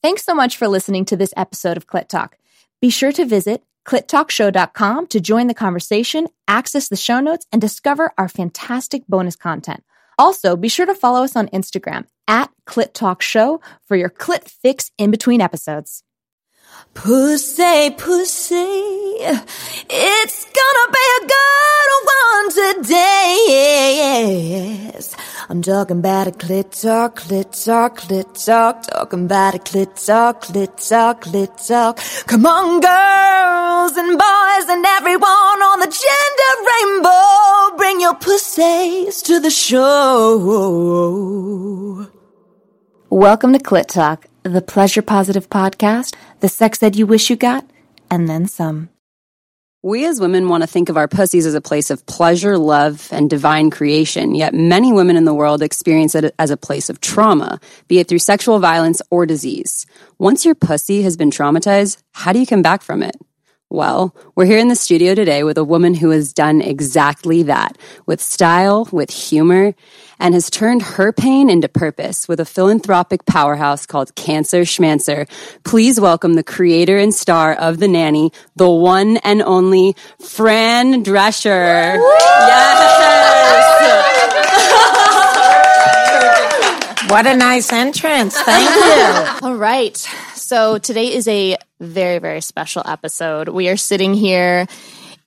Thanks so much for listening to this episode of Clit Talk. Be sure to visit clittalkshow.com to join the conversation, access the show notes, and discover our fantastic bonus content. Also, be sure to follow us on Instagram at Clit Talk Show for your clit fix in between episodes. Pussy, pussy, it's gonna be a good one today. Yes. I'm talking about a clit talk, clit talk, clit talk, talking about a clit talk, clit talk, clit talk. Come on, girls and boys and everyone on the gender rainbow, bring your pussies to the show. Welcome to Clit Talk, the pleasure positive podcast, the sex ed you wish you got, and then some. We as women want to think of our pussies as a place of pleasure, love, and divine creation, yet many women in the world experience it as a place of trauma, be it through sexual violence or disease. Once your pussy has been traumatized, how do you come back from it? Well, we're here in the studio today with a woman who has done exactly that with style, with humor, and has turned her pain into purpose with a philanthropic powerhouse called Cancer Schmancer. Please welcome the creator and star of The Nanny, the one and only Fran Drescher. Yes! What a nice entrance. Thank you. All right. So today is a very, very special episode. We are sitting here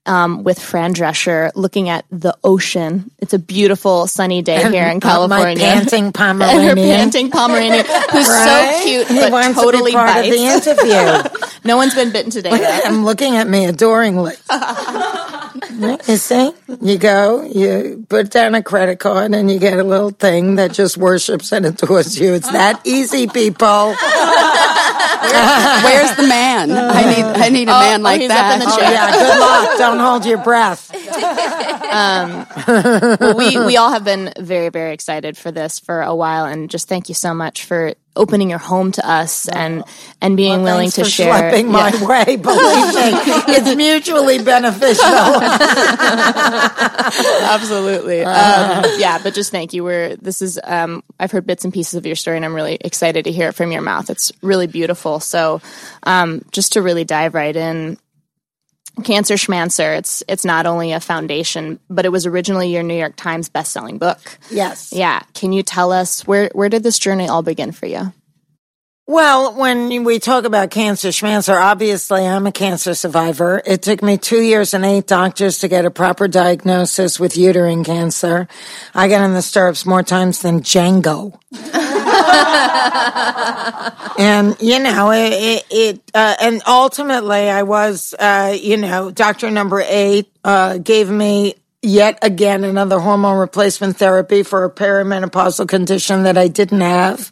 um, with Fran Drescher looking at the ocean. It's a beautiful sunny day here in California. My panting Pomeranian. her panting Pomeranian, who's Right? so cute He but wants totally to be part bites. of the interview. no one's been bitten today. I'm looking at me adoringly. you see, you go, you put down a credit card, and you get a little thing that just worships and adores you. It's that easy, people. Where's the man? I need, I need a oh, man oh, like he's that. up in the Oh yeah, good luck. Don't hold your breath. Um, well, we we all have been very very excited for this for a while, and just thank you so much for opening your home to us and and being willing to share. schlepping my Yeah. way. Believe me, it's mutually beneficial. absolutely um, yeah but just thank you we're this is um, i've heard bits and pieces of your story and i'm really excited to hear it from your mouth it's really beautiful so um, just to really dive right in cancer schmancer it's it's not only a foundation but it was originally your new york times best-selling book yes. yeah can you tell us where where did this journey all begin for you Well, when we talk about cancer schmancer, obviously I'm a cancer survivor. It took me two years and eight doctors to get a proper diagnosis with uterine cancer. I got in the stirrups more times than Django. and you know it, it, it uh, and ultimately i was uh, you know doctor number eight uh, gave me yet again another hormone replacement therapy for a perimenopausal condition that i didn't have.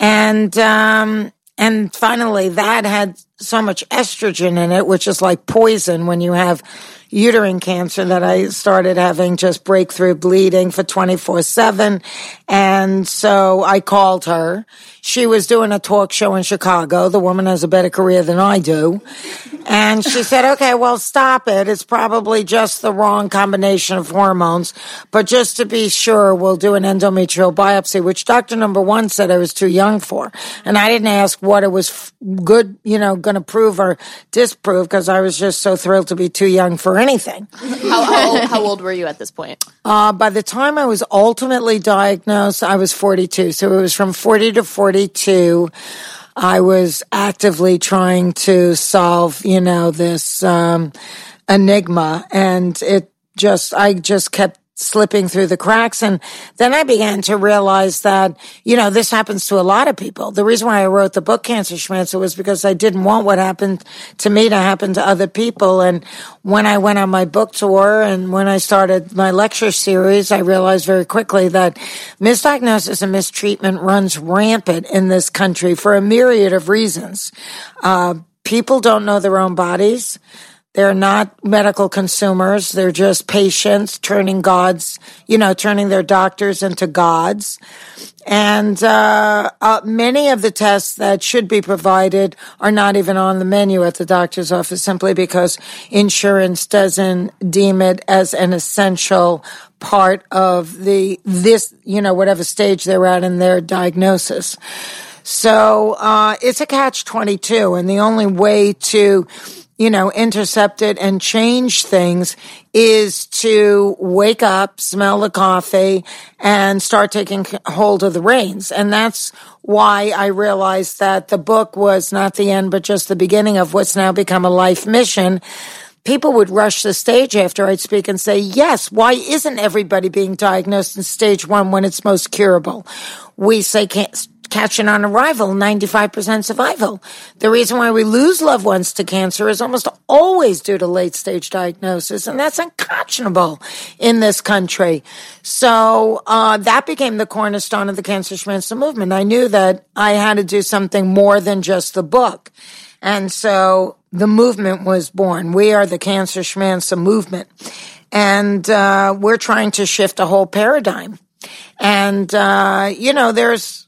And um and finally that had so much estrogen in it which is like poison when you have uterine cancer that I started having just breakthrough bleeding for 24 7 and so I called her. She was doing a talk show in Chicago. The woman has a better career than I do. And she said okay well stop it. It's probably just the wrong combination of hormones. But just to be sure we'll do an endometrial biopsy which doctor number 1 said I was too young for. And I didn't ask what it was good you know going to prove or disprove because I was just so thrilled to be too young for anything how, how, old, how old were you at this point uh, by the time I was ultimately diagnosed, I was 42. So it was from 40 to 42. I was actively trying to solve, you know, this, um, enigma and it just, I just kept slipping through the cracks. And then I began to realize that, you know, this happens to a lot of people. The reason why I wrote the book Cancer Schmancer was because I didn't want what happened to me to happen to other people. And when I went on my book tour and when I started my lecture series, I realized very quickly that misdiagnosis and mistreatment runs rampant in this country for a myriad of reasons. Uh, people don't know their own bodies. They're not medical consumers. They're just patients turning gods, you know, turning their doctors into gods. And uh, uh, many of the tests that should be provided are not even on the menu at the doctor's office simply because insurance doesn't deem it as an essential part of the this, you know, whatever stage they're at in their diagnosis. So uh, it's a catch 22. And the only way to, you know, intercept it and change things is to wake up, smell the coffee, and start taking hold of the reins. And that's why I realized that the book was not the end, but just the beginning of what's now become a life mission people would rush the stage after I'd speak and say, yes, why isn't everybody being diagnosed in stage one when it's most curable? We say catching on arrival, 95% survival. The reason why we lose loved ones to cancer is almost always due to late stage diagnosis, and that's unconscionable in this country. So, uh, that became the cornerstone of the Cancer Schmancer movement. I knew that I had to do something more than just the book. And so the movement was born. We are the Cancer Schmancer movement. And uh, we're trying to shift a whole paradigm. And, uh, you know, there's,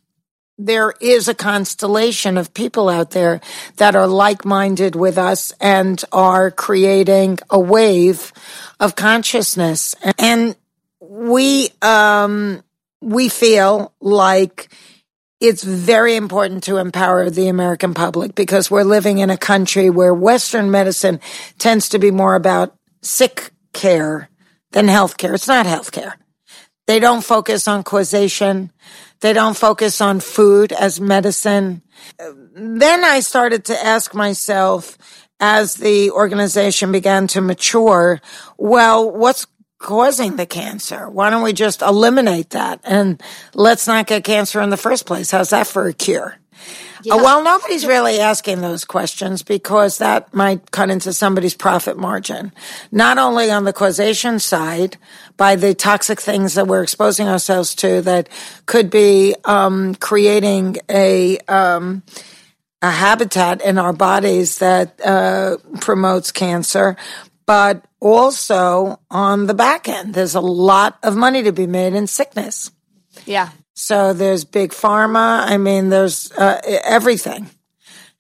there is a constellation of people out there that are like-minded with us and are creating a wave of consciousness. And we, um, we feel like it's very important to empower the American public because we're living in a country where Western medicine tends to be more about sick care than health care. It's not health care. They don't focus on causation. They don't focus on food as medicine. Then I started to ask myself as the organization began to mature, well, what's causing the cancer. Why don't we just eliminate that and let's not get cancer in the first place? How's that for a cure? Yeah. Uh, well, nobody's really asking those questions because that might cut into somebody's profit margin. Not only on the causation side by the toxic things that we're exposing ourselves to that could be um, creating a um, a habitat in our bodies that uh, promotes cancer, but also on the back end, there's a lot of money to be made in sickness. Yeah. So there's big pharma. I mean, there's uh, everything.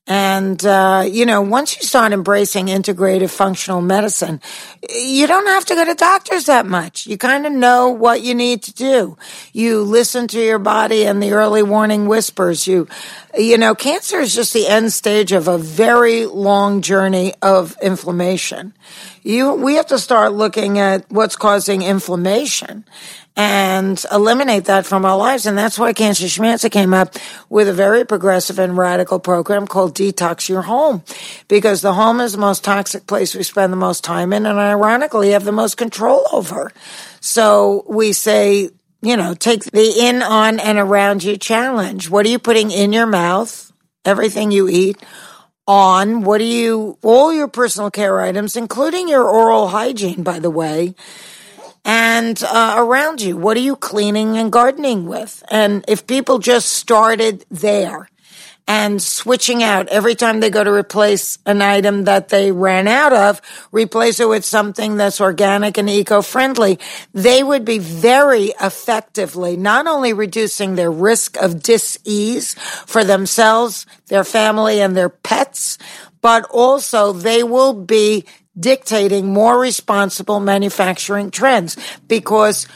And, uh, you know, once you start embracing integrative functional medicine, you don't have to go to doctors that much. You kind of know what you need to do. You listen to your body and the early warning whispers. You, you know, cancer is just the end stage of a very long journey of inflammation. You, we have to start looking at what's causing inflammation and eliminate that from our lives. And that's why Cancer Schmancer came up with a very progressive and radical program called Detox Your Home. Because the home is the most toxic place we spend the most time in and ironically have the most control over. So we say, you know, take the in, on, and around you challenge. What are you putting in your mouth? Everything you eat on what do you all your personal care items including your oral hygiene by the way and uh, around you. What are you cleaning and gardening with? And if people just started there and switching out every time they go to replace an item that they ran out of, replace it with something that's organic and eco-friendly, they would be very effectively not only reducing their risk of dis-ease for themselves, their family, and their pets, but also they will be dictating more responsible manufacturing trends because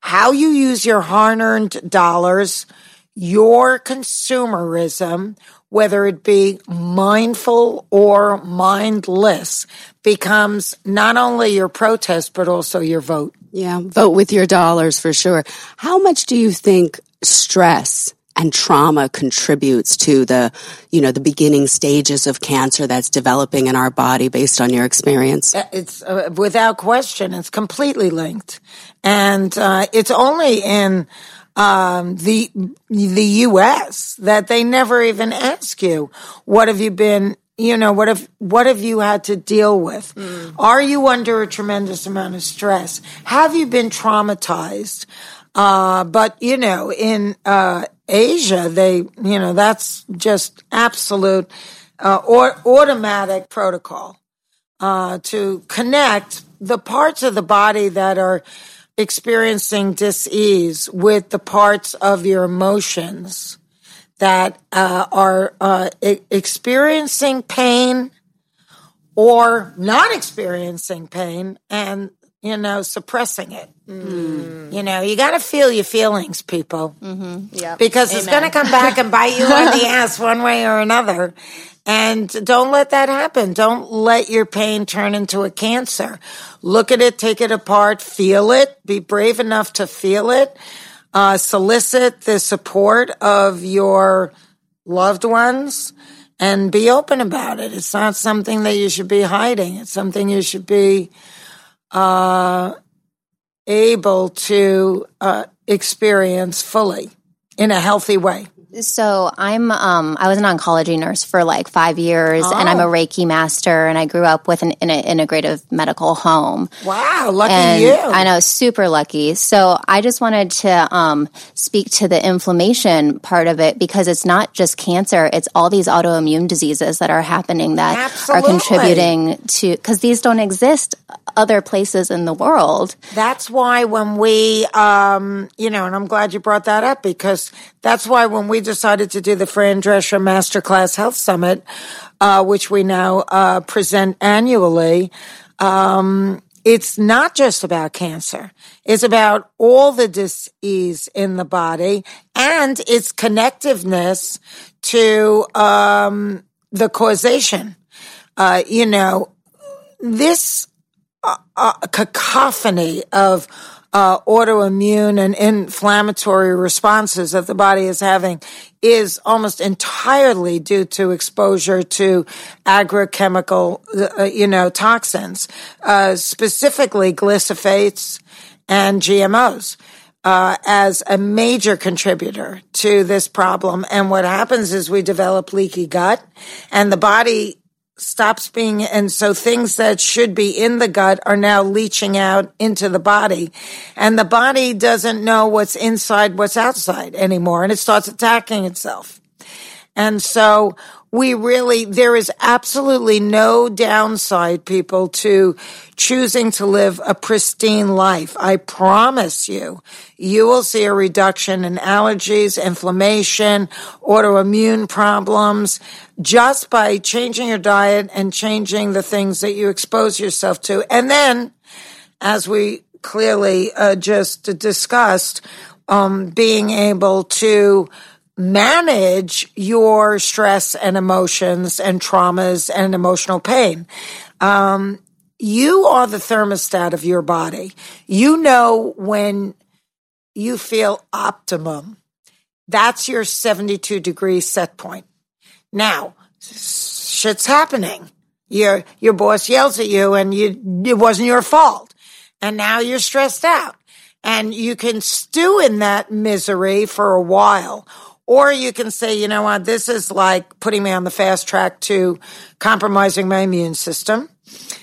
how you use your hard earned dollars, your consumerism, whether it be mindful or mindless, becomes not only your protest, but also your vote. Yeah, vote with your dollars for sure. How much do you think stress and trauma contributes to the, you know, the beginning stages of cancer that's developing in our body based on your experience? Uh, it's uh, without question, it's completely linked. And, uh, it's only in, um, the, the U.S. that they never even ask you, what have you been you know what have what have you had to deal with mm. are you under a tremendous amount of stress have you been traumatized uh, but you know in uh, Asia, they, you know, that's just absolute uh, or, automatic protocol uh, to connect the parts of the body that are experiencing dis-ease with the parts of your emotions that uh, are uh, experiencing pain or not experiencing pain and you know, suppressing it. You know, you got to feel your feelings, people. Yep. Because it's going to come back and bite you on the ass one way or another. And don't let that happen. Don't let your pain turn into a cancer. Look at it, take it apart, feel it, be brave enough to feel it, uh, solicit the support of your loved ones and be open about it. It's not something that you should be hiding. It's something you should be, uh, able to, uh, experience fully in a healthy way. So I'm um I was an oncology nurse for like five years, and I'm a Reiki master, and I grew up with an in an integrative medical home. Wow, lucky and you. I know, super lucky. So I just wanted to um, speak to the inflammation part of it because it's not just cancer; it's all these autoimmune diseases that are happening that Absolutely. are contributing to because these don't exist other places in the world. That's why when we, um, you know, and I'm glad you brought that up because that's why when we decided to do the Fran Drescher Masterclass Health Summit, uh, which we now uh, present annually, um, it's not just about cancer. It's about all the disease in the body and its connectiveness to um, the causation. Uh, you know, this uh, cacophony of uh, autoimmune and inflammatory responses that the body is having is almost entirely due to exposure to agrochemical, uh, you know, toxins, uh, specifically glyphosates and GMOs. Uh, as a major contributor to this problem. And what happens is we develop leaky gut and the body stops being, and so things that should be in the gut are now leaching out into the body. And the body doesn't know what's inside, what's outside anymore, and it starts attacking itself. And so we really, there is absolutely no downside, people, to choosing to live a pristine life. I promise you, you will see a reduction in allergies, inflammation, autoimmune problems, just by changing your diet and changing the things that you expose yourself to. And then, as we clearly uh, just discussed, um, being able to manage your stress and emotions and traumas and emotional pain. Um, you are the thermostat of your body. You know when you feel optimum. That's your 72 degree set point. Now, shit's happening. Your, your boss yells at you and you, it wasn't your fault. And now you're stressed out and you can stew in that misery for a while. Or you can say, you know what, this is like putting me on the fast track to compromising my immune system.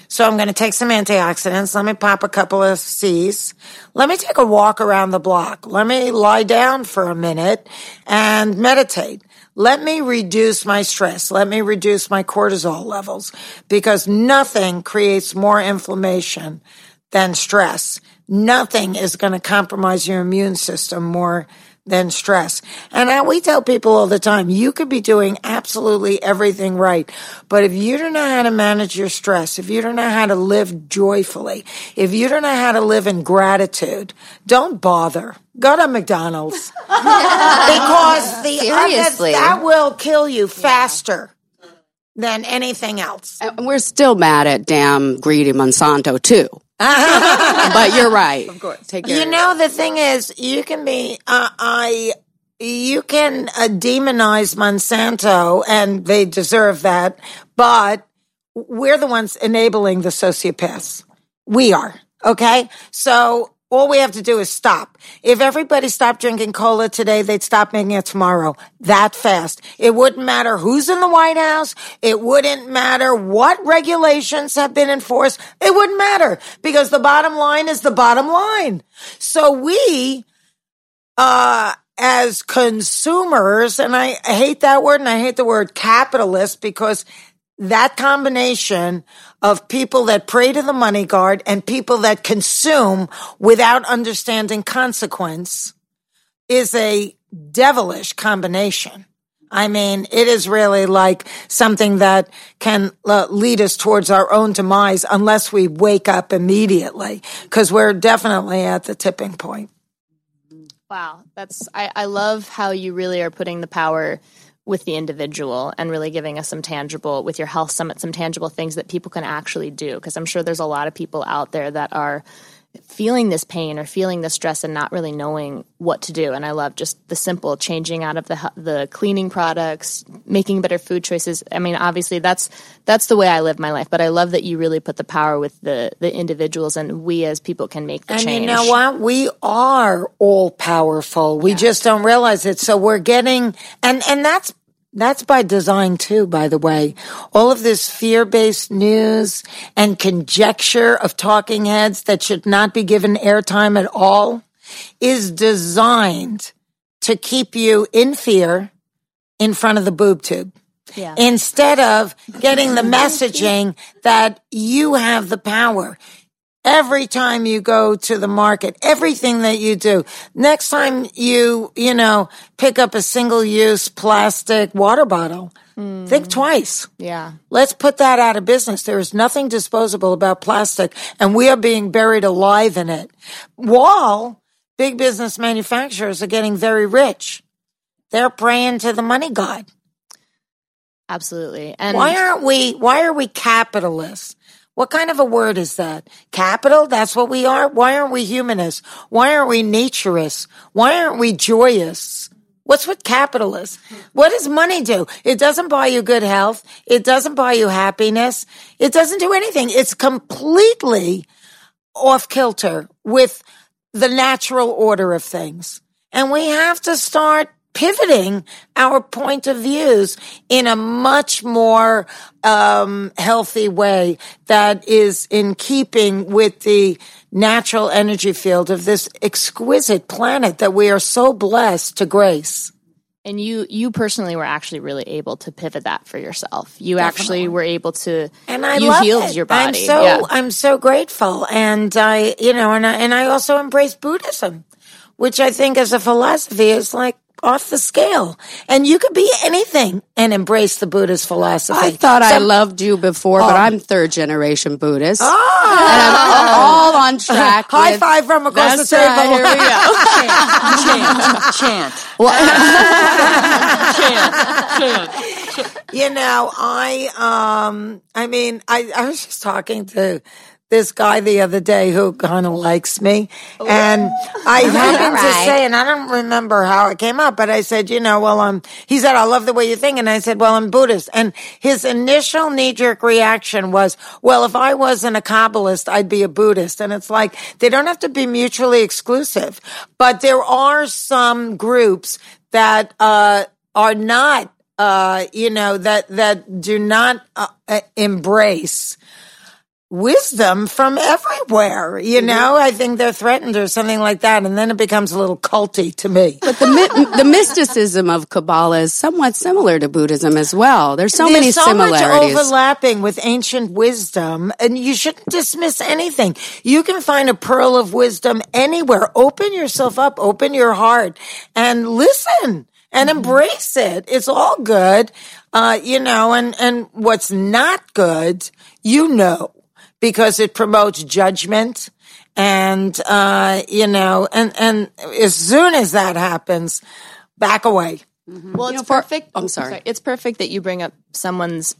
So I'm going to take some antioxidants. Let me pop a couple of C's. Let me take a walk around the block. Let me lie down for a minute and meditate. Let me reduce my stress. Let me reduce my cortisol levels because nothing creates more inflammation than stress. Nothing is going to compromise your immune system more than stress. And I, we tell people all the time, you could be doing absolutely everything right. But if you don't know how to manage your stress, if you don't know how to live joyfully, if you don't know how to live in gratitude, don't bother. Go to McDonald's. because the Seriously. that, that will kill you faster than anything else. And we're still mad at damn greedy Monsanto too. but you're right. Of course. Take care. You know, the thing is, you can be, uh, I, you can uh, demonize Monsanto and they deserve that, but we're the ones enabling the sociopaths. We are. Okay. So all we have to do is stop. If everybody stopped drinking cola today, they'd stop making it tomorrow. That fast. It wouldn't matter who's in the White House. It wouldn't matter what regulations have been enforced. It wouldn't matter because the bottom line is the bottom line. So we, uh, as consumers, and I hate that word and I hate the word capitalist because that combination of people that pray to the money guard and people that consume without understanding consequence is a devilish combination. I mean, it is really like something that can uh, lead us towards our own demise unless we wake up immediately because we're definitely at the tipping point. Wow, that's I, I love how you really are putting the power with the individual and really giving us some tangible with your health summit some tangible things that people can actually do. Because I'm sure there's a lot of people out there that are feeling this pain or feeling this stress and not really knowing what to do. And I love just the simple changing out of the the cleaning products, making better food choices. I mean, obviously that's that's the way I live my life. But I love that you really put the power with the the individuals, and we as people can make the and change. you know what? We are all powerful. We just don't realize it. So we're getting and and that's that's by design too, by the way. All of this fear-based news and conjecture of talking heads that should not be given airtime at all is designed to keep you in fear in front of the boob tube. Yeah. Instead of getting the messaging that you have the power. Every time you go to the market, everything that you do, next time you, you know, pick up a single use plastic water bottle, think hmm. twice. yeah. Let's put that out of business. There is nothing disposable about plastic and we are being buried alive in it. While big business manufacturers are getting very rich, they're praying to the money god. Absolutely. And Why aren't we, why are we capitalists? What kind of a word is that? Capital? That's what we are? Why aren't we humanists? Why aren't we naturists? Why aren't we joyous? What's with capitalists? What does money do? It doesn't buy you good health. It doesn't buy you happiness. It doesn't do anything. It's completely off kilter with the natural order of things. And we have to start pivoting our point of views in a much more um, healthy way that is in keeping with the natural energy field of this exquisite planet that we are so blessed to grace. and you you personally were actually really able to pivot that for yourself. You actually were able to and I you healed it. your body. I'm so yeah. I'm so grateful, and I you know, and I, and I also embrace Buddhism, which I think as a philosophy is like off the scale, and you could be anything and embrace the Buddhist philosophy. I thought I loved you before, but I'm third generation Buddhist. Ah! And I'm all on track. High with- five from across the table. right, here we go. Chant. you know, I um I mean, I I was just talking to this guy the other day who kind of likes me. And I happened to say, and I don't remember how it came up, but I said, you know, well, um, he said, I love the way you think. And I said, well, I'm Buddhist. And his initial knee jerk reaction was, well, if I wasn't a Kabbalist, I'd be a Buddhist. And it's like, they don't have to be mutually exclusive, but there are some groups that, uh, are not, uh, you know, that, that do not uh, uh, embrace wisdom from everywhere. You know, I think they're threatened or something like that. And then it becomes a little culty to me. But the the mysticism of Kabbalah is somewhat similar to Buddhism as well. There's so There's many so similarities. much overlapping with ancient wisdom, and you shouldn't dismiss anything. You can find a pearl of wisdom anywhere. Open yourself up, open your heart, and listen and embrace it. It's all good, uh, you know. And and what's not good, you know, because it promotes judgment. And, uh, you know, and, and as soon as that happens, back away. Well, it's know, for- perfect. I'm sorry. It's perfect that you bring up someone's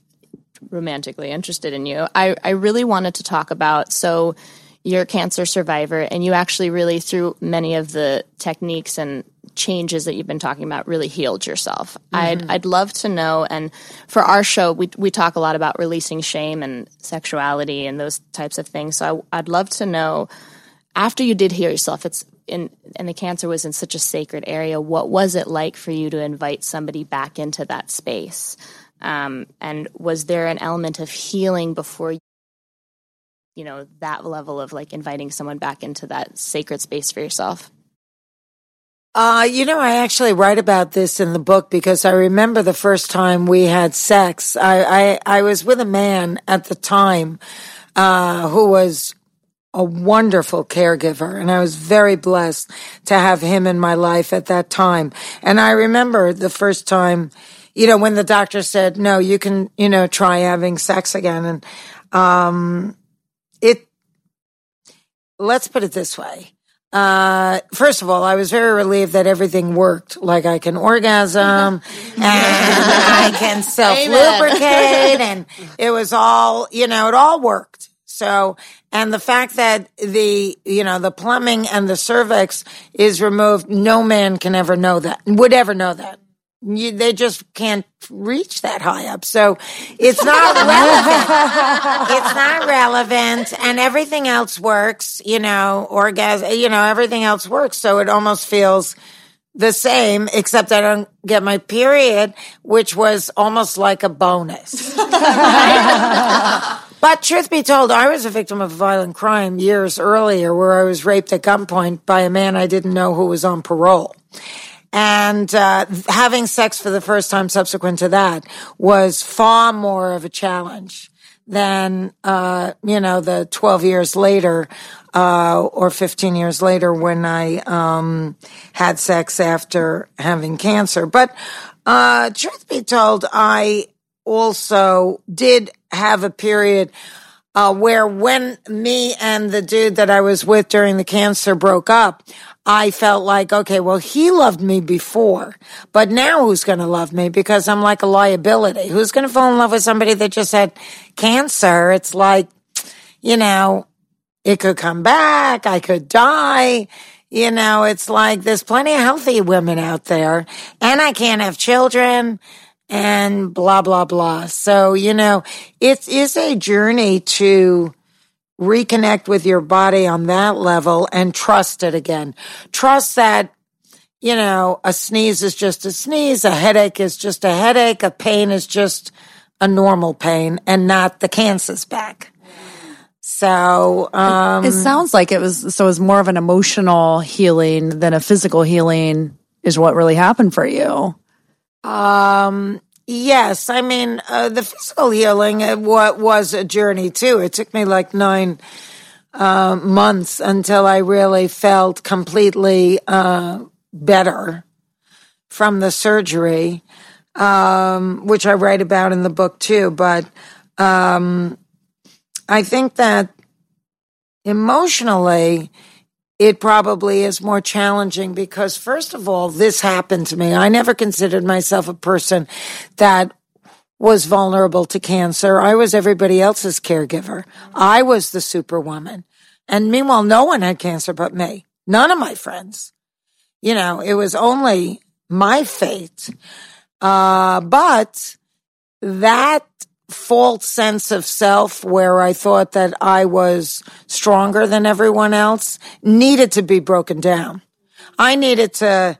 romantically interested in you. I, I really wanted to talk about so you're a cancer survivor and you actually really through many of the techniques and changes that you've been talking about really healed yourself. I'd I'd love to know and for our show we we talk a lot about releasing shame and sexuality and those types of things. So I, I'd love to know after you did heal yourself, it's in and the cancer was in such a sacred area. What was it like for you to invite somebody back into that space? Um, and was there an element of healing before you know that level of like inviting someone back into that sacred space for yourself? Uh, you know, I actually write about this in the book because I remember the first time we had sex. I, I, I was with a man at the time, uh, who was a wonderful caregiver and I was very blessed to have him in my life at that time. And I remember the first time you know, when the doctor said, no, you can, you know, try having sex again. And, um, it, let's put it this way. Uh, first of all, I was very relieved that everything worked. Like I can orgasm and I can self lubricate and it was all, you know, it all worked. So, and the fact that the, you know, the plumbing and the cervix is removed, no man can ever know that, would ever know that. You, they just can't reach that high up. So it's not relevant. it's not relevant and everything else works, you know, orgasm, you know, everything else works. So it almost feels the same, except I don't get my period, which was almost like a bonus. but truth be told, I was a victim of a violent crime years earlier where I was raped at gunpoint by a man I didn't know who was on parole. And uh, having sex for the first time subsequent to that was far more of a challenge than uh, you know the 12 years later uh, or 15 years later when I um, had sex after having cancer. But uh, truth be told, I also did have a period uh, where when me and the dude that I was with during the cancer broke up, I felt like, okay, well, he loved me before, but now who's going to love me? Because I'm like a liability. Who's going to fall in love with somebody that just had cancer? It's like, you know, it could come back. I could die. You know, it's like there's plenty of healthy women out there and I can't have children and blah, blah, blah. So, you know, it is a journey to reconnect with your body on that level and trust it again. Trust that, you know, a sneeze is just a sneeze, a headache is just a headache, a pain is just a normal pain and not the cancer's back. So, um, it sounds like it was, so it was more of an emotional healing than a physical healing is what really happened for you. Um, Yes, I mean uh, the physical healing uh, what was a journey too. It took me like nine uh, months until I really felt completely uh, better from the surgery, um, which I write about in the book too. But um, I think that emotionally, it probably is more challenging because first of all, this happened to me. I never considered myself a person that was vulnerable to cancer. I was everybody else's caregiver. I was the superwoman. And meanwhile, no one had cancer but me. None of my friends. You know, it was only my fate. Uh, but that false sense of self where I thought that I was stronger than everyone else needed to be broken down. I needed to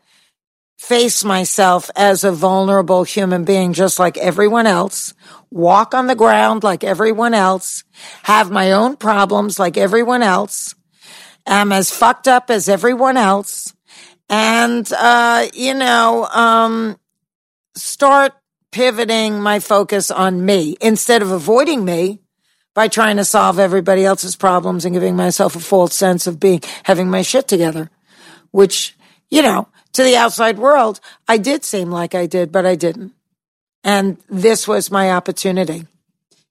face myself as a vulnerable human being, just like everyone else, walk on the ground like everyone else, have my own problems like everyone else, am as fucked up as everyone else, and, uh, you know, um, start pivoting my focus on me instead of avoiding me by trying to solve everybody else's problems and giving myself a false sense of being, having my shit together, which, you know, to the outside world, I did seem like I did, but I didn't. And this was my opportunity.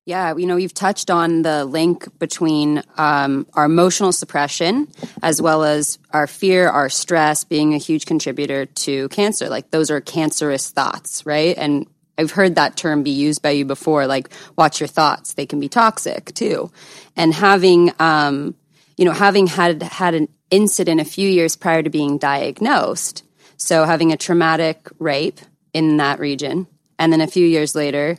Yeah, you know, you've touched on the link between um, our emotional suppression as well as our fear, our stress being a huge contributor to cancer. Like those are cancerous thoughts, right? And I've heard that term be used by you before, like watch your thoughts. They can be toxic too. And having, um, you know, having had had an incident a few years prior to being diagnosed, so having a traumatic rape in that region, and then a few years later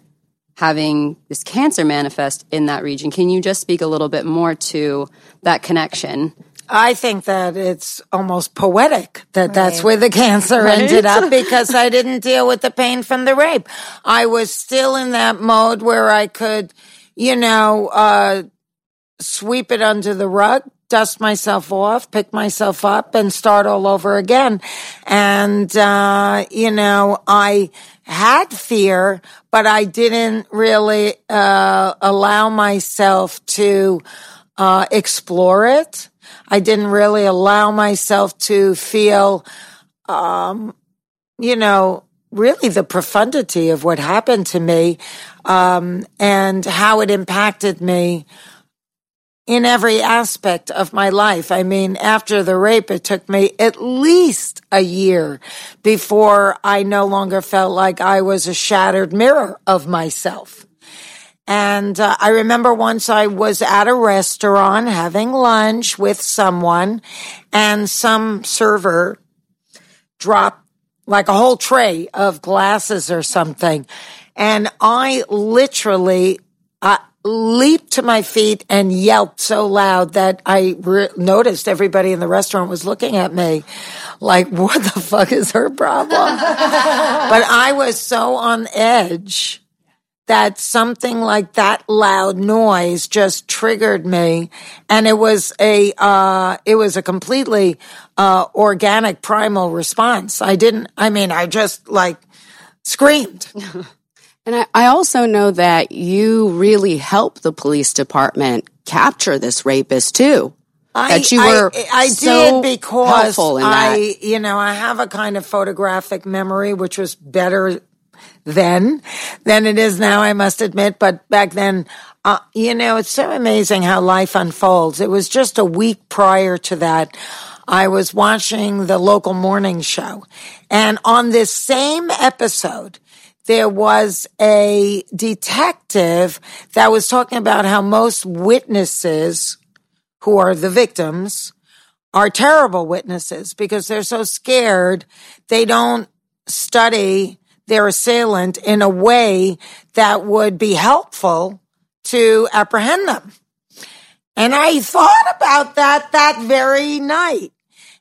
having this cancer manifest in that region. Can you just speak a little bit more to that connection I think that it's almost poetic that right. that's where the cancer right? ended up because I didn't deal with the pain from the rape. I was still in that mode where I could, you know, uh, sweep it under the rug, dust myself off, pick myself up and start all over again. And, uh, you know, I had fear, but I didn't really, uh, allow myself to, uh, explore it. I didn't really allow myself to feel, um, you know, really the profundity of what happened to me um, and how it impacted me in every aspect of my life. I mean, after the rape, it took me at least a year before I no longer felt like I was a shattered mirror of myself. And uh, I remember once I was at a restaurant having lunch with someone and some server dropped like a whole tray of glasses or something. And I literally, uh, leaped to my feet and yelped so loud that I re- noticed everybody in the restaurant was looking at me like, what the fuck is her problem? but I was so on edge that something like that loud noise just triggered me. And it was a, uh, it was a completely, uh, organic primal response. I didn't, I mean, I just like screamed. And I, I also know that you really helped the police department capture this rapist too. I, that you were I, I so did because I, that. you know, I have a kind of photographic memory, which was better then than it is now, I must admit. But back then, uh, you know, it's so amazing how life unfolds. It was just a week prior to that. I was watching the local morning show and on this same episode, there was a detective that was talking about how most witnesses who are the victims are terrible witnesses because they're so scared they don't study their assailant in a way that would be helpful to apprehend them. And I thought about that that very night.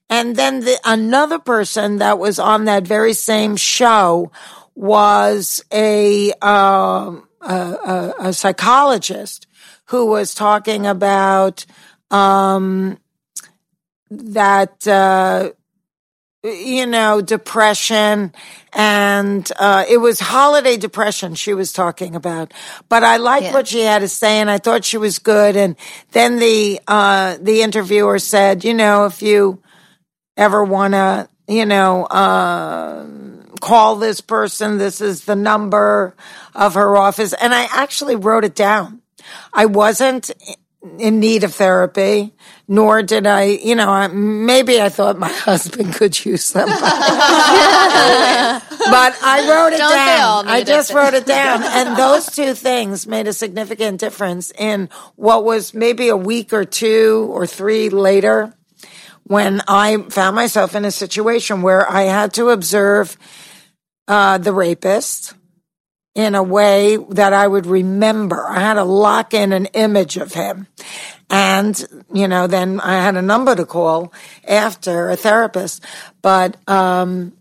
And then the, another person that was on that very same show was a, um, a, a, a psychologist who was talking about um, that uh, you know depression and uh, it was holiday depression she was talking about. But i liked Yeah. what she had to say and i thought she was good. And then the uh, the interviewer said you know if you ever want to you know uh, call this person this is the number of her office. And i actually wrote it down. I wasn't in need of therapy, nor did I, you know, I, maybe I thought my husband could use them. but I wrote it Don't down. I just it? wrote it down. And those two things made a significant difference in what was maybe a week or two or three later when I found myself in a situation where I had to observe uh, the rapist in a way that I would remember. I had to lock in an image of him. And, you know, then I had a number to call after a therapist. But, um,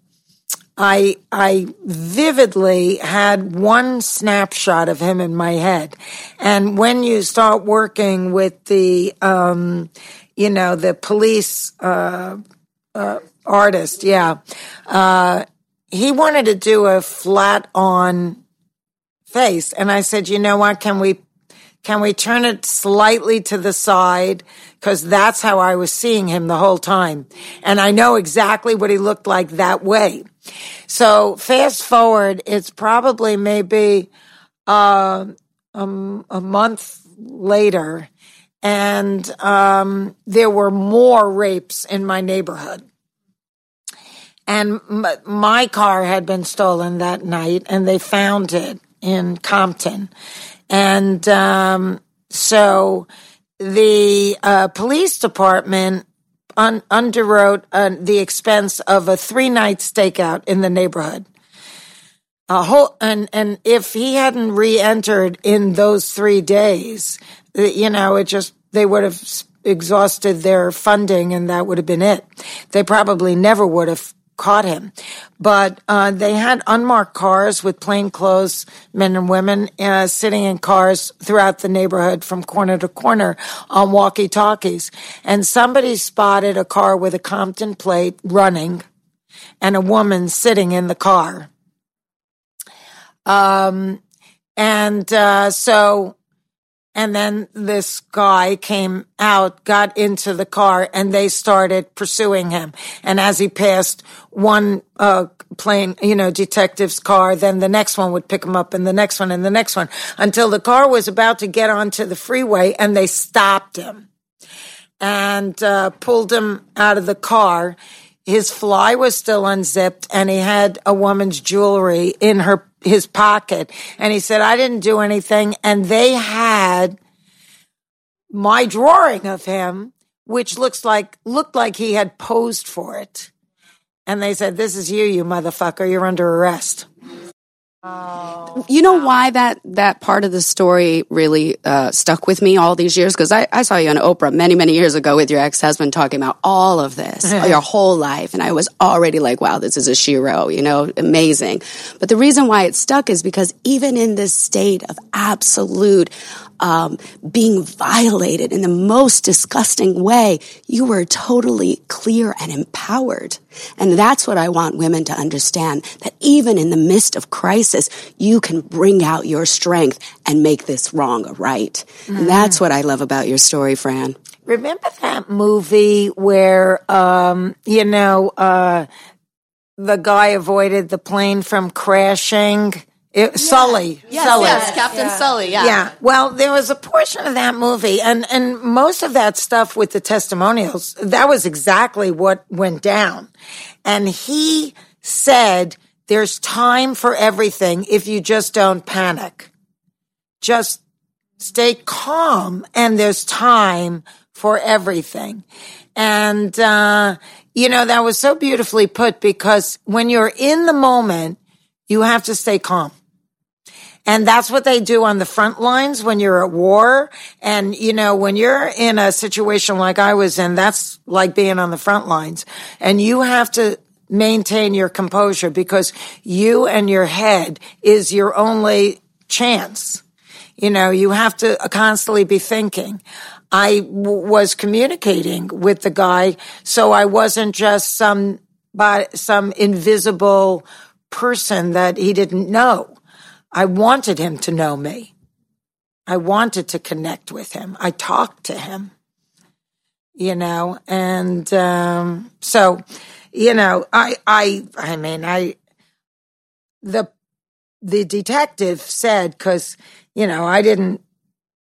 I, I vividly had one snapshot of him in my head. And when you start working with the, um, you know, the police, uh, uh, artist, yeah, uh, he wanted to do a flat on face. And I said, you know what? Can we, can we turn it slightly to the side? Cause that's how I was seeing him the whole time. And I know exactly what he looked like that way. So fast forward, it's probably maybe, uh, um, a month later and, um, there were more rapes in my neighborhood and my car had been stolen that night and they found it in Compton. And, um, so the, uh, police department un- underwrote uh, the expense of a three night stakeout in the neighborhood. A whole, and, and if he hadn't re-entered in those three days, you know, it just, they would have exhausted their funding and that would have been it. They probably never would have caught him. But, uh, they had unmarked cars with plainclothes men and women, uh, sitting in cars throughout the neighborhood from corner to corner on walkie talkies. And somebody spotted a car with a Compton plate running and a woman sitting in the car. Um, and uh, so And then this guy came out, got into the car, and they started pursuing him. And as he passed one uh, plain, you know, detective's car, then the next one would pick him up, and the next one, and the next one, until the car was about to get onto the freeway, and they stopped him and uh, pulled him out of the car. His fly was still unzipped, and he had a woman's jewelry in her his pocket. And he said, "I didn't do anything." And they had my drawing of him, which looks like looked like he had posed for it. And they said, "This is you, you motherfucker. You're under arrest." You know why that that part of the story really uh, stuck with me all these years? Because I, I saw you on Oprah many many years ago with your ex husband talking about all of this, your whole life, and I was already like, wow, this is a shero, you know, amazing. But the reason why it stuck is because even in this state of absolute um, being violated in the most disgusting way, you were totally clear and empowered. And that's what I want women to understand that even in the midst of crisis, you can bring out your strength and make this wrong right. And that's what I love about your story, Fran. Remember that movie where, um, you know, uh, the guy avoided the plane from crashing? It, Sully. Sully. Yes, Captain Sully. Yeah. Yeah. Well, there was a portion of that movie and, and most of that stuff with the testimonials, that was exactly what went down. And he said, there's time for everything if you just don't panic. Just stay calm and there's time for everything. And, uh, you know, that was so beautifully put because when you're in the moment, you have to stay calm. And that's what they do on the front lines when you're at war. And, you know, when you're in a situation like I was in, that's like being on the front lines. And you have to maintain your composure because you and your head is your only chance. You know, you have to constantly be thinking. I w- was communicating with the guy, so I wasn't just some, some invisible person that he didn't know. I wanted him to know me. I wanted to connect with him. I talked to him, you know, and um, so, you know, I, I, I mean, I, the, the detective said because you know I didn't,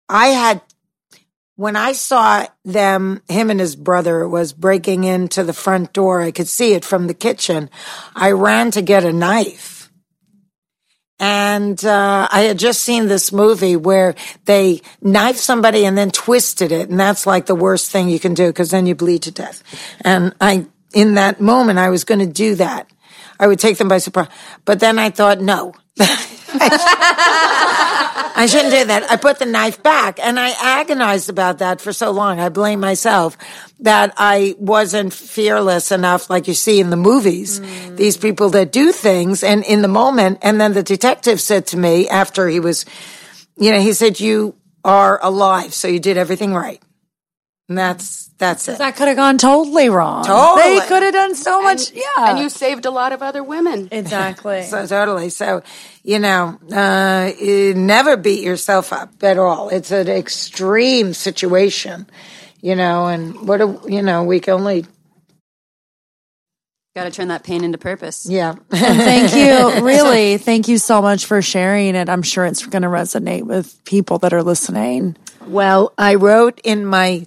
I had when I saw them, him and his brother was breaking into the front door. I could see it from the kitchen. I ran to get a knife. And uh, I had just seen this movie where they knifed somebody and then twisted it, and that's like the worst thing you can do because then you bleed to death. And I, in that moment, I was going to do that. I would take them by surprise, but then I thought, no. I shouldn't do that. I put the knife back and I agonized about that for so long. I blame myself that I wasn't fearless enough, like you see in the movies. Mm. These people that do things and in the moment. And then the detective said to me after he was, you know, he said, you are alive. So you did everything right. And that's, that's it. That could have gone totally wrong. Totally. They could have done so much. yeah. And you saved a lot of other women. exactly. So totally. So, you know, uh, you never beat yourself up at all. It's an extreme situation, you know, and what a, you know, we can only, Got to turn that pain into purpose. yeah. thank you. Really, thank you so much for sharing it. I'm sure it's going to resonate with people that are listening. Well, I wrote in my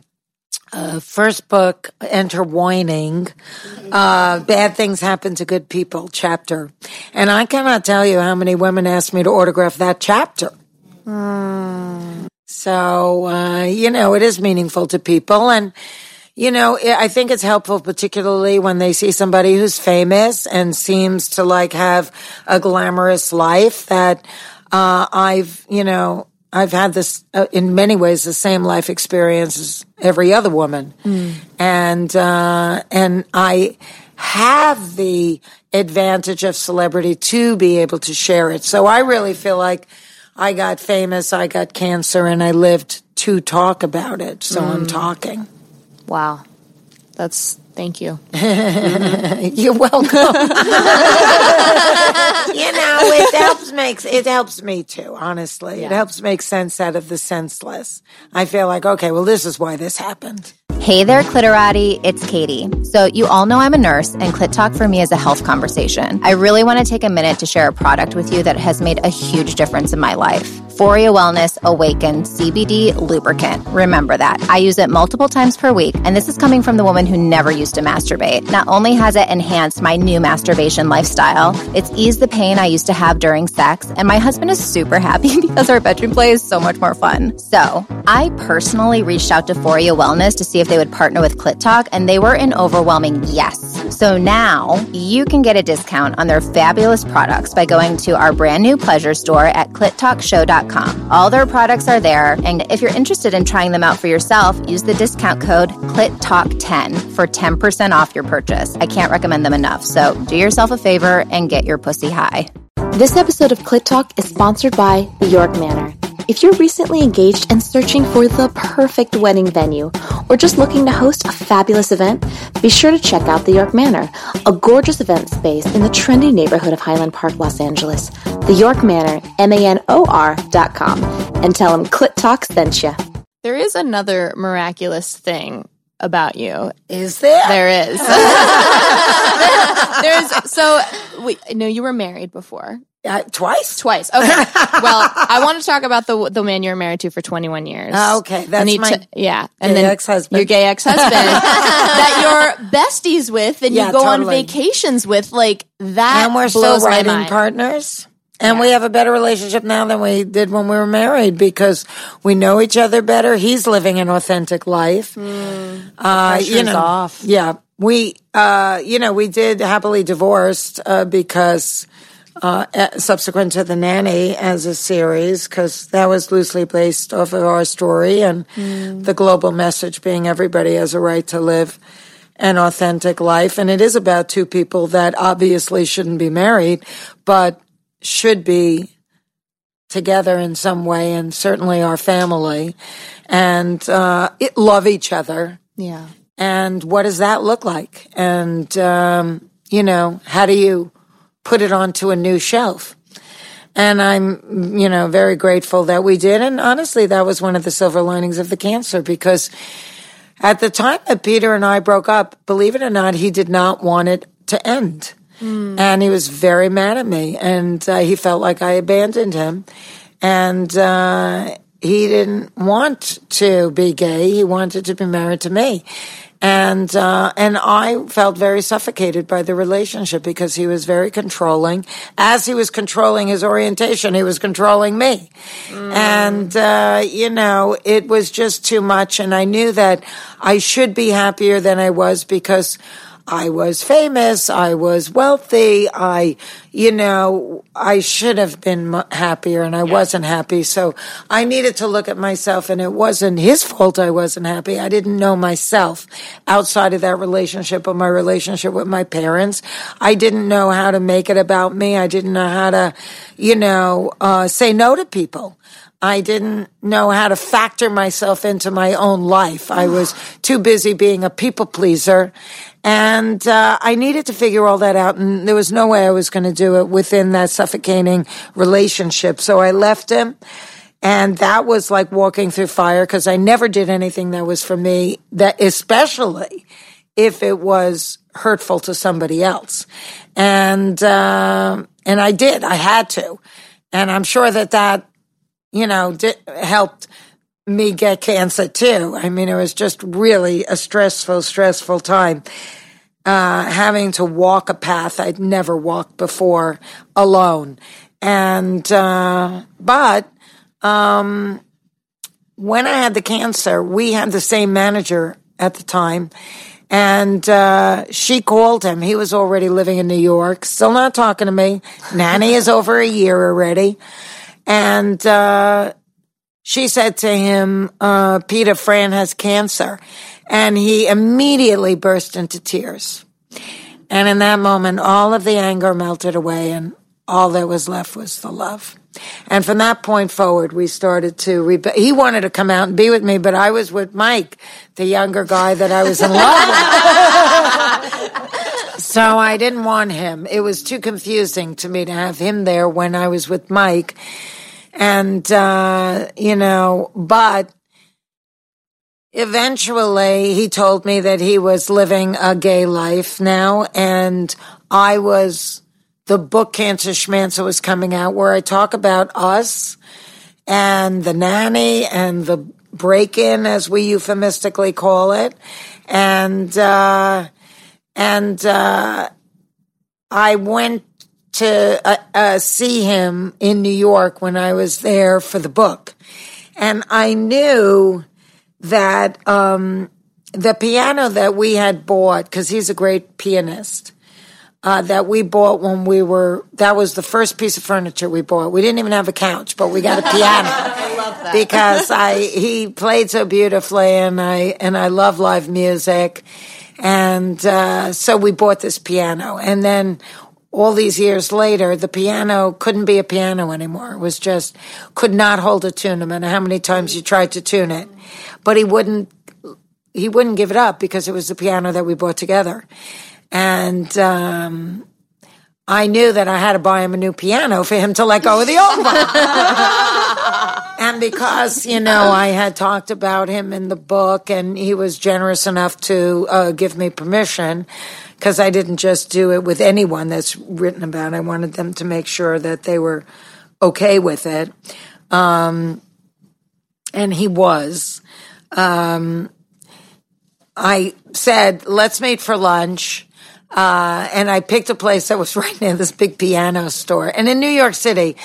uh, first book, Enter Whining, uh, Bad Things Happen to Good People chapter. And I cannot tell you how many women asked me to autograph that chapter. So, uh, you know, it is meaningful to people. And, you know, I think it's helpful, particularly when they see somebody who's famous and seems to like have a glamorous life that, uh, I've, you know, I've had this, uh, in many ways, the same life experience as every other woman. And, uh, and I have the advantage of celebrity to be able to share it. So I really feel like I got famous, I got cancer, and I lived to talk about it. So I'm talking. Wow. That's thank you. Mm-hmm. You're welcome. you know, it helps makes it helps me too. Honestly, it helps make sense out of the senseless. I feel like okay, well, this is why this happened. Hey there, Clitorati. It's Katie. So, you all know I'm a nurse, and Clit Talk for me is a health conversation. I really want to take a minute to share a product with you that has made a huge difference in my life. Foria Wellness Awaken CBD lubricant. Remember that. I use it multiple times per week, and this is coming from the woman who never used to masturbate. Not only has it enhanced my new masturbation lifestyle, it's eased the pain I used to have during sex, and my husband is super happy because our bedroom play is so much more fun. So, I personally reached out to Foria Wellness to see if they would partner with Clit Talk, and they were an overwhelming yes. So now you can get a discount on their fabulous products by going to our brand new pleasure store at clittalkshow.com. All their products are there, and if you're interested in trying them out for yourself, use the discount code CLITTALK10 for 10% off your purchase. I can't recommend them enough, so do yourself a favor and get your pussy high. This episode of Clit Talk is sponsored by the York Manor. If you're recently engaged and searching for the perfect wedding venue, or just looking to host a fabulous event, be sure to check out the York Manor, a gorgeous event space in the trendy neighborhood of Highland Park, Los Angeles. The York Manor, M-A-N-O-R dot com, and tell them Clit Talk sent you. There is another miraculous thing about you. Is there? There is. There's so wait, no, you were married before. Uh, twice? Twice. Okay. well, I want to talk about the the man you're married to for 21 years. Ah, okay. That's my to, yeah, and gay then ex-husband. your gay ex husband that you're besties with, and Yeah, you go totally. on vacations with. Like that, and we're still writing partners. And we have a better relationship now than we did when we were married because we know each other better. He's living an authentic life. uh, you know, off. Yeah. We, uh, you know, we did happily divorced, uh, because, uh, subsequent to the nanny as a series, because that was loosely based off of our story and the global message being everybody has a right to live an authentic life. And it is about two people that obviously shouldn't be married, but should be together in some way and certainly our family and, uh, it, love each other. Yeah. And what does that look like? And, um, you know, how do you put it onto a new shelf? And I'm, you know, very grateful that we did. And honestly, that was one of the silver linings of the cancer because at the time that Peter and I broke up, believe it or not, he did not want it to end. And he was very mad at me and uh, he felt like I abandoned him. And, uh, he didn't want to be gay. He wanted to be married to me. And, uh, and I felt very suffocated by the relationship because he was very controlling. As he was controlling his orientation, he was controlling me. And, uh, you know, it was just too much. And I knew that I should be happier than I was because I was famous. I was wealthy. I, you know, I should have been happier and I wasn't happy. So I needed to look at myself and it wasn't his fault I wasn't happy. I didn't know myself outside of that relationship or my relationship with my parents. I didn't know how to make it about me. I didn't know how to, you know, uh, say no to people. I didn't know how to factor myself into my own life. I was too busy being a people pleaser. And uh, I needed to figure all that out. And there was no way I was going to do it within that suffocating relationship. So I left him. And that was like walking through fire because I never did anything that was for me, that especially if it was hurtful to somebody else. And, uh, and I did. I had to. And I'm sure that that you know, di- helped me get cancer too. I mean, it was just really a stressful, stressful time. Uh, having to walk a path I'd never walked before alone. And, uh, but, um, when I had the cancer, we had the same manager at the time. And, uh, she called him. He was already living in New York, still not talking to me. Nanny is over a year already. And, uh, she said to him, uh, Peter Fran has cancer. And he immediately burst into tears. And in that moment, all of the anger melted away and all that was left was the love. And from that point forward, we started to, re- he wanted to come out and be with me, but I was with Mike, the younger guy that I was in love with. so I didn't want him. It was too confusing to me to have him there when I was with Mike. And, uh, you know, but eventually he told me that he was living a gay life now and I was, the book Cancer Schmancer was coming out where I talk about us and the nanny and the break in as we euphemistically call it. And, uh, and, uh, I went to uh, uh, see him in New York when I was there for the book. And I knew that um, the piano that we had bought, because he's a great pianist, uh, that we bought when we were, that was the first piece of furniture we bought. We didn't even have a couch, but we got a piano. I love that. Because I, he played so beautifully and I, and I love live music. And, uh, so we bought this piano. And then all these years later, the piano couldn't be a piano anymore. It was just, could not hold a tune, no matter how many times you tried to tune it. But he wouldn't, he wouldn't give it up because it was the piano that we bought together. And, um, I knew that I had to buy him a new piano for him to let go of the old one. and because, you know, I had talked about him in the book and he was generous enough to uh, give me permission because I didn't just do it with anyone that's written about. I wanted them to make sure that they were okay with it. Um, and he was. Um, I said, let's meet for lunch. Uh, and I picked a place that was right near this big piano store. And in New York City,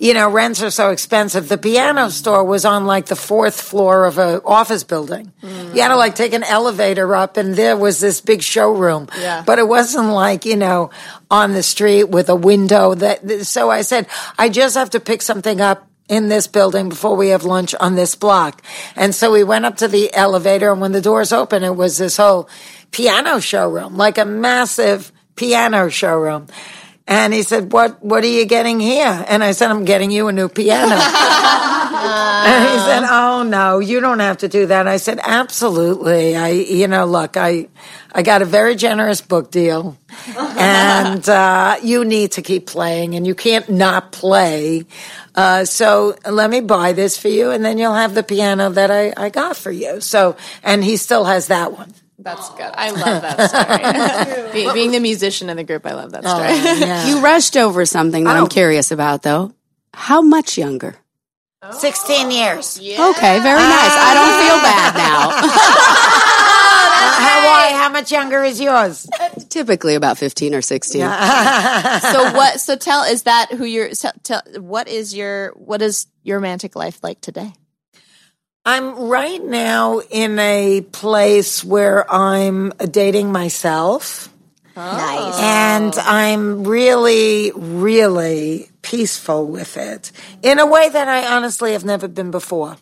you know, rents are so expensive. The piano store was on like the fourth floor of a office building. Mm. You had to like take an elevator up and there was this big showroom. Yeah. But it wasn't like, you know, on the street with a window that, so I said, I just have to pick something up in this building before we have lunch on this block. And so we went up to the elevator and when the doors opened, it was this whole piano showroom, like a massive piano showroom. And he said, "What What are you getting here?" And I said, "I'm getting you a new piano." and he said, "Oh no, you don't have to do that." I said, "Absolutely. I, you know, look, I, I got a very generous book deal, and uh, you need to keep playing, and you can't not play. Uh, so let me buy this for you, and then you'll have the piano that I, I got for you. So, and he still has that one." That's good. I love that story. Be, being the musician in the group, I love that oh, story. Oh, yeah. You rushed over something that I'm curious about, though. How much younger? 16 years. Okay, very nice. I don't feel ah. bad now. How, why, how much younger is yours? Typically about 15 or 16. so what? So tell is that who you're? Tell, tell what is your what is your romantic life like today? I'm right now in a place where I'm dating myself. Nice. And I'm really, really peaceful with it in a way that I honestly have never been before.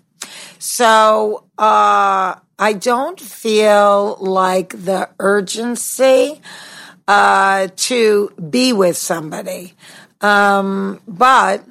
So, uh, I don't feel like the urgency, uh, to be with somebody. Um, but,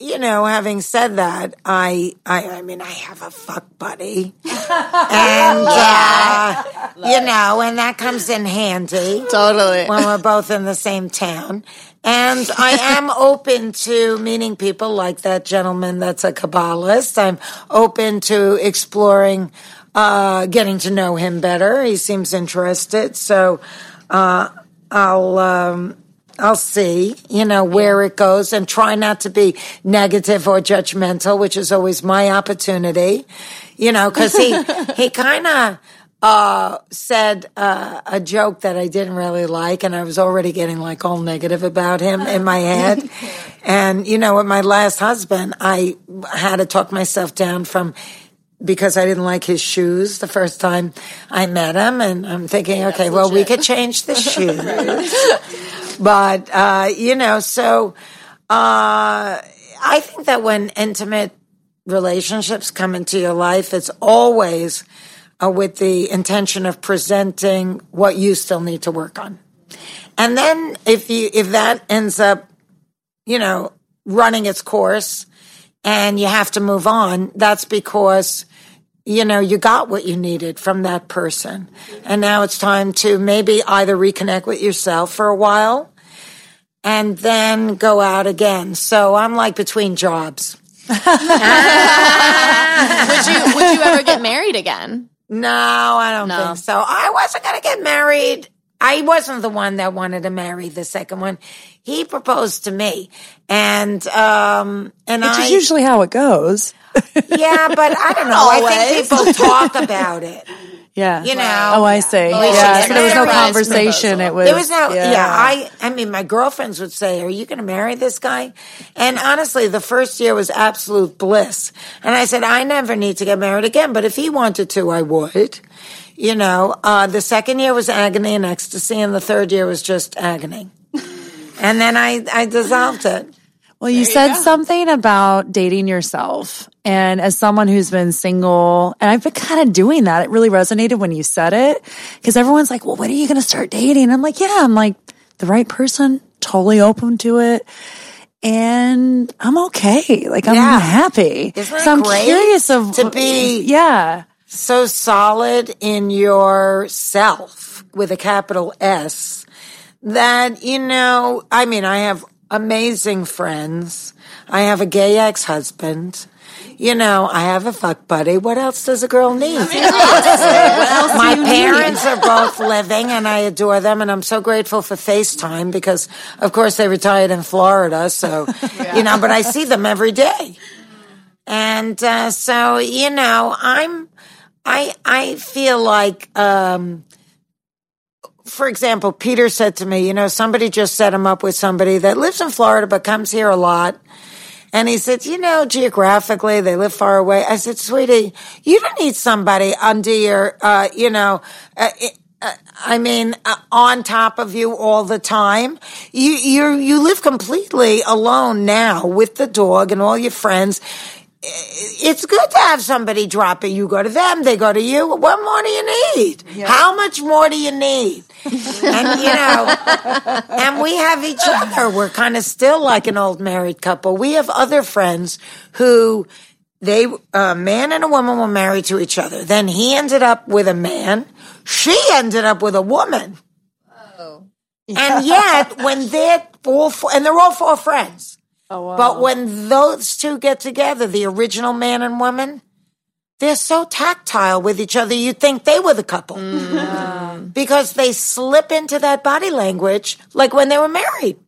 you know, having said that, I, I, I mean, I have a fuck buddy, and uh, you know, and that comes in handy Totally. when we're both in the same town. And I am open to meeting people like that gentleman that's a Kabbalist. I'm open to exploring, uh, getting to know him better. He seems interested. So, uh, I'll, um, I'll see, you know, where it goes and try not to be negative or judgmental, which is always my opportunity, you know, cause he, he kind of, uh, said, uh, a joke that I didn't really like and I was already getting like all negative about him in my head. and, you know, with my last husband, I had to talk myself down from, because I didn't like his shoes the first time I met him. And I'm thinking, okay, well, we could change the shoes. But, uh, you know, so, uh, I think that when intimate relationships come into your life, it's always uh, with the intention of presenting what you still need to work on. And then if you, if that ends up, you know, running its course and you have to move on, that's because you know, you got what you needed from that person. And now it's time to maybe either reconnect with yourself for a while and then go out again. So I'm like between jobs. would you would you ever get married again? No, I don't No. think so. I wasn't going to get married. I wasn't the one that wanted to marry the second one. He proposed to me. And, um, and Which I, is usually how it goes. yeah, but I don't know. I think people talk about it. Yeah. You know. Oh, I see. should yeah. get So there was no married. conversation. It was. There was no, yeah. I, I mean, my girlfriends would say, "Are you going to marry this guy?" And honestly, the first year was absolute bliss. And I said, "I never need to get married again, but if he wanted to, I would." You know, uh, the second year was agony and ecstasy, and the third year was just agony. and then I, I dissolved it. Well, you said something about dating yourself. And as someone who's been single, and I've been kind of doing that, it really resonated when you said it. Cause everyone's like, well, when are you going to start dating? And I'm like, yeah, I'm like the right person, totally open to it. And I'm okay. Like I'm Yeah. happy. Isn't so I'm great curious of to be- yeah. so solid in yourself with a capital S that, you know, I mean, I have amazing friends. I have a gay ex husband. You know, I have a fuck buddy. What else does a girl need? My parents are both living and I adore them and I'm so grateful for FaceTime because of course they retired in Florida. So, you know, but I see them every day. And, uh, so, you know, I'm, I, I feel like, um, for example, Peter said to me, you know, somebody just set him up with somebody that lives in Florida but comes here a lot. And he said, you know, geographically, they live far away. I said, sweetie, you don't need somebody under your, uh, you know, uh, uh, I mean, uh, on top of you all the time. You, you, you live completely alone now with the dog and all your friends. It's good to have somebody drop it. You go to them, they go to you. What more do you need? How much more do you need? and you know, and we have each other. We're kind of still like an old married couple. We have other friends who they, a man and a woman were married to each other. Then he ended up with a man. She ended up with a woman. Oh, And yet, when they're all four, and they're all four friends. Oh, but when those two get together, the original man and woman, they're so tactile with each other. You'd think they were the couple mm, because they slip into that body language like when they were married.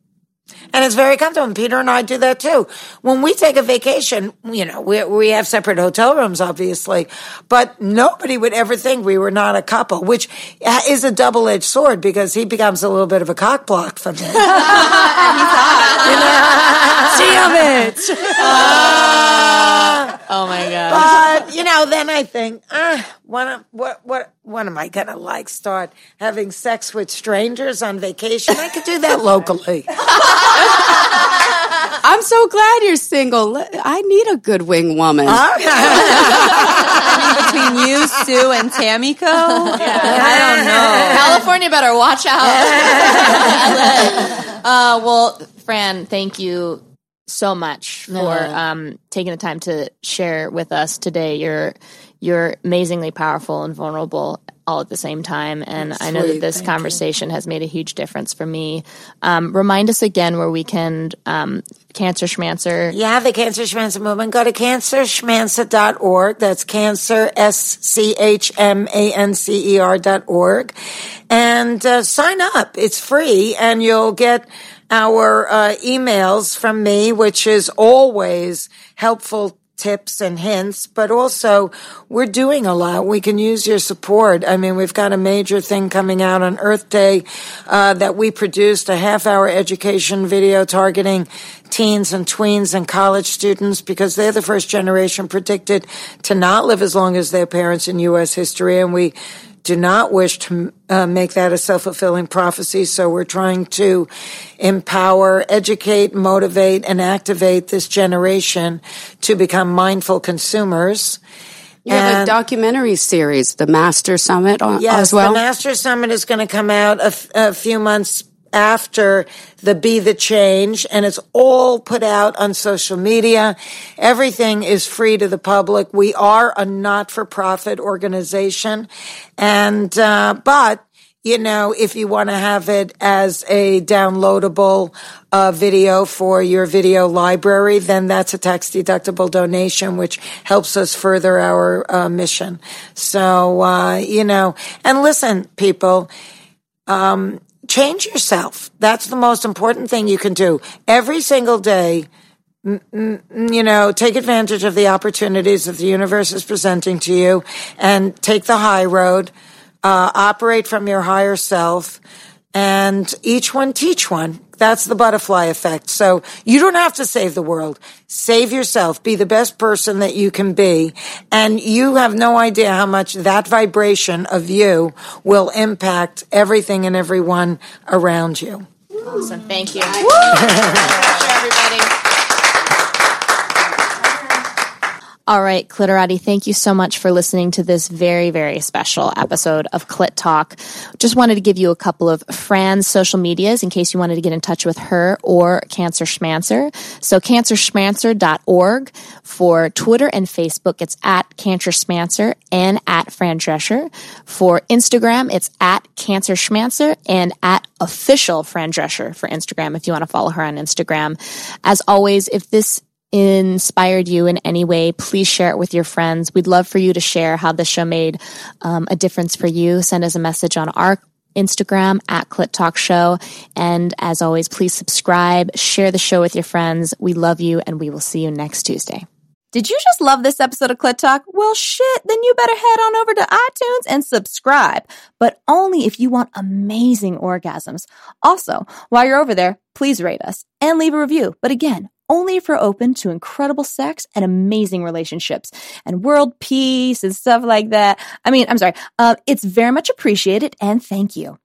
And it's very comfortable. And Peter and I do that too. When we take a vacation, you know, we, we have separate hotel rooms, obviously, but nobody would ever think we were not a couple, which is a double edged sword because he becomes a little bit of a cock block for me. Damn it. Oh my god. But you know, then I think, ah, what, am- what, what, what am I gonna like? Start having sex with strangers on vacation? I could do that locally. I'm so glad you're single. I need a good wing woman. Between you, Sue, and Tamiko, I don't know. California better watch out. uh, well, Fran, thank you so much for um, taking the time to share with us today. You're you're amazingly powerful and vulnerable all at the same time, and I know that this thank you. conversation has made a huge difference for me. Um, remind us again where we can um, cancer schmancer. Yeah, the Cancer Schmancer movement. Go to cancerschmancer.org. That's cancer, S-C-H-M-A-N-C-E-R E dot org. And uh, sign up. It's free and you'll get our uh, emails from me, which is always helpful tips and hints, but also we're doing a lot. We can use your support. I mean, we've got a major thing coming out on Earth Day uh, that we produced a half hour education video targeting teens and tweens and college students because they're the first generation predicted to not live as long as their parents in U.S. history. And we do not wish to uh, make that a self-fulfilling prophecy. So we're trying to empower, educate, motivate, and activate this generation to become mindful consumers. You have a documentary series, the Master Summit, on, Yes, as well. the Master Summit is going to come out a, f- a few months after the Be the Change, and it's all put out on social media. Everything is free to the public. We are a not-for-profit organization, and uh, but you know, if you want to have it as a downloadable uh, video for your video library, then that's a tax deductible donation, which helps us further our uh, mission. So, uh, you know, and listen, people, um, change yourself. That's the most important thing you can do every single day you know, take advantage of the opportunities that the universe is presenting to you and take the high road uh, operate from your higher self, and each one teach one. That's the butterfly effect. So you don't have to save the world. Save yourself. Be the best person that you can be. And you have no idea how much that vibration of you will impact everything and everyone around you. Awesome. Thank you. everybody. All right, Clitorati, thank you so much for listening to this very, very special episode of Clit Talk. Just wanted to give you a couple of Fran's social medias in case you wanted to get in touch with her or Cancer Schmancer. So cancerschmancer.org for Twitter and Facebook, it's at Cancer Schmancer and at Fran Drescher. For Instagram, it's at Cancer Schmancer and at official Fran Drescher for Instagram if you want to follow her on Instagram. As always, if this inspired you in any way, please share it with your friends. We'd love for you to share how this show made um, a difference for you. Send us a message on our Instagram at Clit Talk Show. And as always, please subscribe, share the show with your friends. We love you, and we will see you next Tuesday. Did you just love this episode of Clit Talk? Well, shit, then you better head on over to iTunes and subscribe, but only if you want amazing orgasms. Also, while you're over there, please rate us and leave a review. But again, only if you're open to incredible sex and amazing relationships and world peace and stuff like that. I mean, I'm sorry. Uh, it's very much appreciated and thank you.